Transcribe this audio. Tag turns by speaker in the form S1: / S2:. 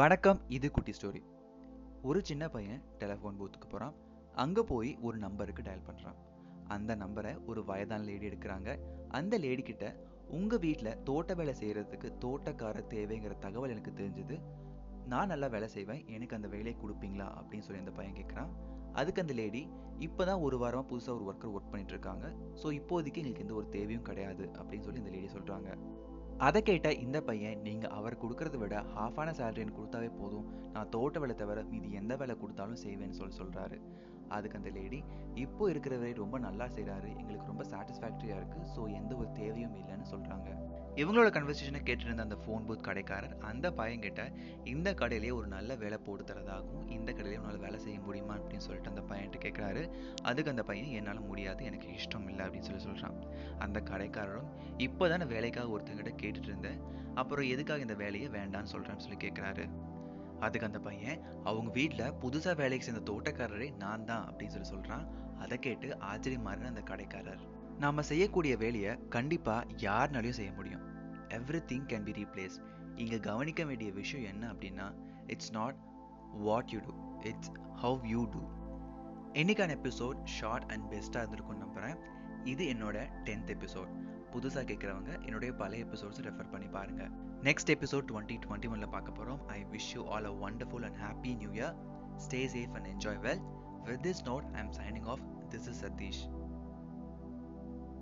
S1: வணக்கம் இது குட்டி ஸ்டோரி. ஒரு சின்ன பையன் டெலிஃபோன் பூத்துக்கு போகிறான் அங்கே போய் ஒரு நம்பருக்கு டயல் பண்ணுறான் அந்த நம்பரை ஒரு வயதான லேடி எடுக்கிறாங்க. அந்த லேடி கிட்ட உங்கள் வீட்டில் தோட்ட வேலை செய்கிறதுக்கு தோட்டக்காரர் தேவைங்கிற தகவல் எனக்கு தெரிஞ்சது. நான் நல்லா வேலை செய்வேன். எனக்கு அந்த வேலையை கொடுப்பீங்களா? அப்படின்னு சொல்லி அந்த பையன் கேட்குறான் அதுக்கு அந்த லேடி இப்போ தான் ஒரு வாரமாக புதுசாக ஒரு ஒர்க்கர் ஒர்க் பண்ணிட்டு இருக்காங்க. ஸோ இப்போதைக்கு எங்களுக்கு எந்த ஒரு தேவையும் கிடையாது. அப்படின்னு சொல்லி இந்த லேடி சொல்கிறாங்க அதை கேட்ட இந்த பையன் நீங்கள் அவர் கொடுக்கறத விட ஹாஃபான சேலரின்னு கொடுத்தாவே போதும். நான் தோட்ட வேலை தவிர மீதி எந்த வேலை கொடுத்தாலும் செய்வேன்னு சொல்லி சொல்கிறாரு அதுக்கு அந்த லேடி இப்போ இருக்கிற வரை ரொம்ப நல்லா செய்கிறாரு எங்களுக்கு ரொம்ப சாட்டிஸ்ஃபேக்டரியாக இருக்குது ஸோ எந்த ஒரு தேவையும் இல்லைன்னு சொல்கிறாங்க இவங்களோட கன்வர்சேஷனை கேட்டிருந்த அந்த ஃபோன் பூத் கடைக்காரர் அந்த பையன்கிட்ட இந்த கடையிலேயே ஒரு நல்ல வேலை போட்டு தரதாகவும் இந்த கடையிலேயே உன்னால் வேலை செய்ய முடியுமா? அப்படின்னு சொல்லிட்டு அந்த பையன்ட்டு கேட்குறாரு அதுக்கு அந்த பையன் என்னால் முடியாது எனக்கு இஷ்டம் இல்லை அப்படின்னு சொல்லி சொல்கிறான் அந்த கடைக்காரரும் இப்போ தானே வேலைக்காக ஒருத்தங்கிட்ட கேட்டுட்டு இருந்தேன். அப்புறம் எதுக்காக இந்த வேலையை வேண்டான்னு சொல்கிறேன்னு சொல்லி கேட்குறாரு அதுக்கு அந்த பையன் அவங்க வீட்டில் புதுசாக வேலைக்கு சேர்ந்த தோட்டக்காரரே நான் தான் அப்படின்னு சொல்லி சொல்கிறான் அதை கேட்டு ஆச்சரியமாறுன அந்த கடைக்காரர். நாம் செய்யக்கூடிய வேலையை கண்டிப்பாக யாருனாலையும் செய்ய முடியும். Everything can be replace இங்கே கவனிக்க வேண்டிய விஷயம் என்ன அப்படின்னா it's not what you do it's how you do இன்னைக்கான எபிசோட் ஷார்ட் அண்ட் பெஸ்ட்டாக இருந்திருக்கும்னு நம்புகிறேன் இது என்னோட டென்த் எபிசோட். புதுசாக கேட்குறவங்க என்னுடைய பழைய எபிசோட்ஸ் ரெஃபர் பண்ணி பாருங்க. நெக்ஸ்ட் எபிசோட் டுவெண்ட்டி டுவெண்ட்டி ஒன்ல பார்க்க போகிறோம் I wish you all a wonderful and happy new year stay safe and enjoy well with this note I am signing off this is Sathish